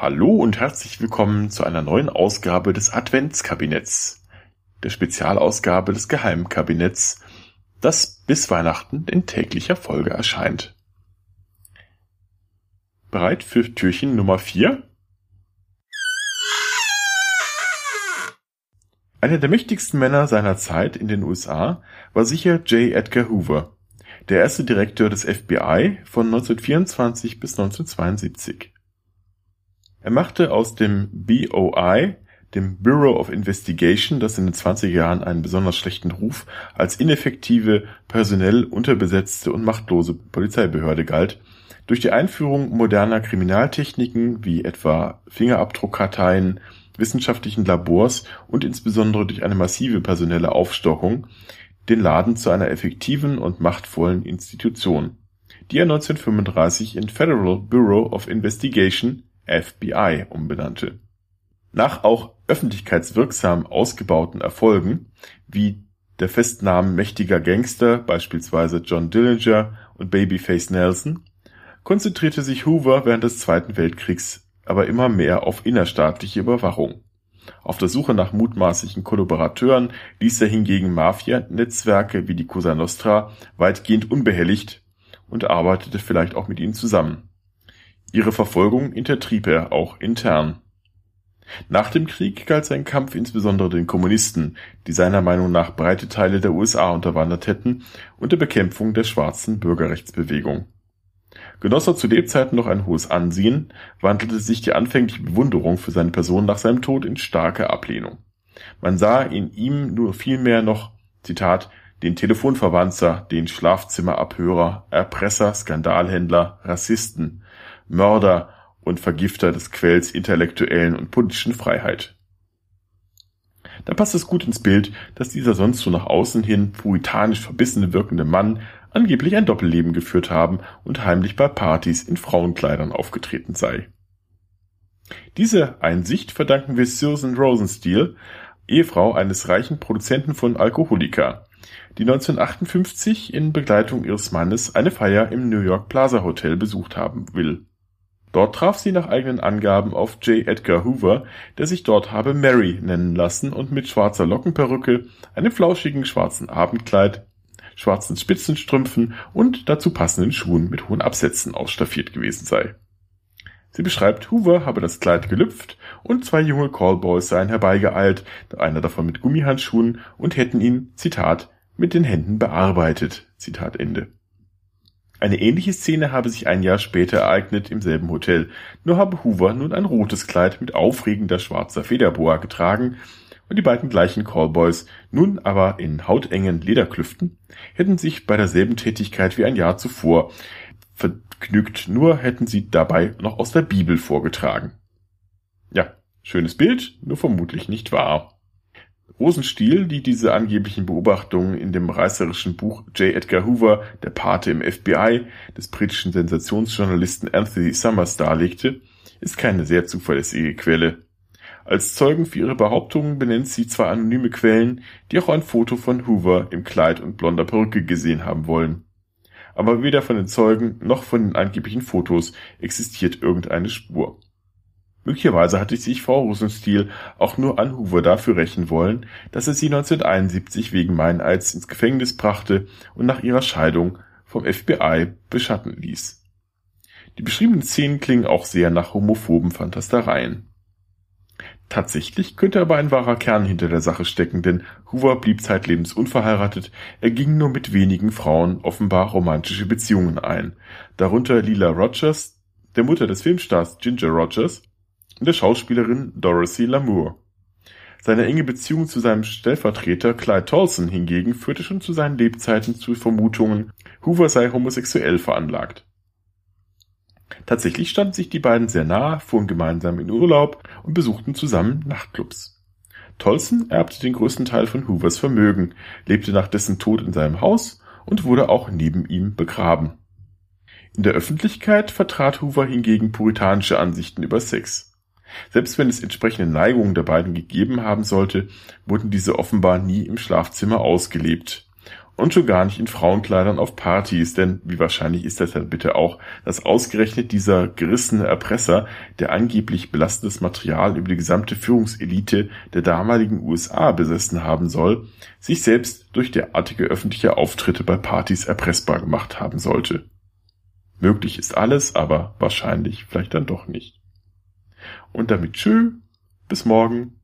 Hallo und herzlich willkommen zu einer neuen Ausgabe des Adventskabinetts, der Spezialausgabe des Geheimkabinetts, das bis Weihnachten in täglicher Folge erscheint. Bereit für Türchen Nummer 4? Einer der mächtigsten Männer seiner Zeit in den USA war sicher J. Edgar Hoover, der erste Direktor des FBI von 1924 bis 1972. Er machte aus dem BOI, dem Bureau of Investigation, das in den 20er Jahren einen besonders schlechten Ruf als ineffektive, personell unterbesetzte und machtlose Polizeibehörde galt, durch die Einführung moderner Kriminaltechniken wie etwa Fingerabdruckkarteien, wissenschaftlichen Labors und insbesondere durch eine massive personelle Aufstockung den Laden zu einer effektiven und machtvollen Institution, die er 1935 in Federal Bureau of Investigation FBI umbenannte. Nach auch öffentlichkeitswirksam ausgebauten Erfolgen wie der Festnahmen mächtiger Gangster, beispielsweise John Dillinger und Babyface Nelson, konzentrierte sich Hoover während des Zweiten Weltkriegs aber immer mehr auf innerstaatliche Überwachung. Auf der Suche nach mutmaßlichen Kollaborateuren ließ er hingegen Mafia-Netzwerke wie die Cosa Nostra weitgehend unbehelligt und arbeitete vielleicht auch mit ihnen zusammen. Ihre Verfolgung hintertrieb er auch intern. Nach dem Krieg galt sein Kampf insbesondere den Kommunisten, die seiner Meinung nach breite Teile der USA unterwandert hätten, und der Bekämpfung der schwarzen Bürgerrechtsbewegung. Genoss er zu Lebzeiten noch ein hohes Ansehen, wandelte sich die anfängliche Bewunderung für seine Person nach seinem Tod in starke Ablehnung. Man sah in ihm nur vielmehr noch, Zitat, den Telefonverwanzer, den Schlafzimmerabhörer, Erpresser, Skandalhändler, Rassisten, Mörder und Vergifter des Quells intellektuellen und politischen Freiheit. Da passt es gut ins Bild, dass dieser sonst so nach außen hin puritanisch verbissene wirkende Mann angeblich ein Doppelleben geführt haben und heimlich bei Partys in Frauenkleidern aufgetreten sei. Diese Einsicht verdanken wir Susan Rosensteel, Ehefrau eines reichen Produzenten von Alkoholika, die 1958 in Begleitung ihres Mannes eine Feier im New York Plaza Hotel besucht haben will. Dort traf sie nach eigenen Angaben auf J. Edgar Hoover, der sich dort habe Mary nennen lassen und mit schwarzer Lockenperücke, einem flauschigen schwarzen Abendkleid, schwarzen Spitzenstrümpfen und dazu passenden Schuhen mit hohen Absätzen ausstaffiert gewesen sei. Sie beschreibt, Hoover habe das Kleid gelüpft und zwei junge Callboys seien herbeigeeilt, einer davon mit Gummihandschuhen und hätten ihn, Zitat, mit den Händen bearbeitet, Zitat Ende. Eine ähnliche Szene habe sich ein Jahr später ereignet im selben Hotel, nur habe Hoover nun ein rotes Kleid mit aufregender schwarzer Federboa getragen und die beiden gleichen Callboys, nun aber in hautengen Lederklüften, hätten sich bei derselben Tätigkeit wie ein Jahr zuvor vergnügt, nur hätten sie dabei noch aus der Bibel vorgetragen. Ja, schönes Bild, nur vermutlich nicht wahr. Rosenstiel, die diese angeblichen Beobachtungen in dem reißerischen Buch J. Edgar Hoover, der Pate im FBI, des britischen Sensationsjournalisten Anthony Summers darlegte, ist keine sehr zuverlässige Quelle. Als Zeugen für ihre Behauptungen benennt sie zwei anonyme Quellen, die auch ein Foto von Hoover im Kleid und blonder Perücke gesehen haben wollen. Aber weder von den Zeugen noch von den angeblichen Fotos existiert irgendeine Spur. Möglicherweise hatte sich Frau Rosenstiel auch nur an Hoover dafür rächen wollen, dass er sie 1971 wegen Meineids ins Gefängnis brachte und nach ihrer Scheidung vom FBI beschatten ließ. Die beschriebenen Szenen klingen auch sehr nach homophoben Fantastereien. Tatsächlich könnte aber ein wahrer Kern hinter der Sache stecken, denn Hoover blieb zeitlebens unverheiratet, er ging nur mit wenigen Frauen offenbar romantische Beziehungen ein, darunter Lila Rogers, der Mutter des Filmstars Ginger Rogers, und der Schauspielerin Dorothy Lamour. Seine enge Beziehung zu seinem Stellvertreter Clyde Tolson hingegen führte schon zu seinen Lebzeiten zu Vermutungen, Hoover sei homosexuell veranlagt. Tatsächlich standen sich die beiden sehr nah, fuhren gemeinsam in Urlaub und besuchten zusammen Nachtclubs. Tolson erbte den größten Teil von Hoovers Vermögen, lebte nach dessen Tod in seinem Haus und wurde auch neben ihm begraben. In der Öffentlichkeit vertrat Hoover hingegen puritanische Ansichten über Sex. Selbst wenn es entsprechende Neigungen der beiden gegeben haben sollte, wurden diese offenbar nie im Schlafzimmer ausgelebt und schon gar nicht in Frauenkleidern auf Partys, denn wie wahrscheinlich ist das dann bitte auch, dass ausgerechnet dieser gerissene Erpresser, der angeblich belastendes Material über die gesamte Führungselite der damaligen USA besessen haben soll, sich selbst durch derartige öffentliche Auftritte bei Partys erpressbar gemacht haben sollte. Möglich ist alles, aber wahrscheinlich vielleicht dann doch nicht. Und damit tschö, bis morgen.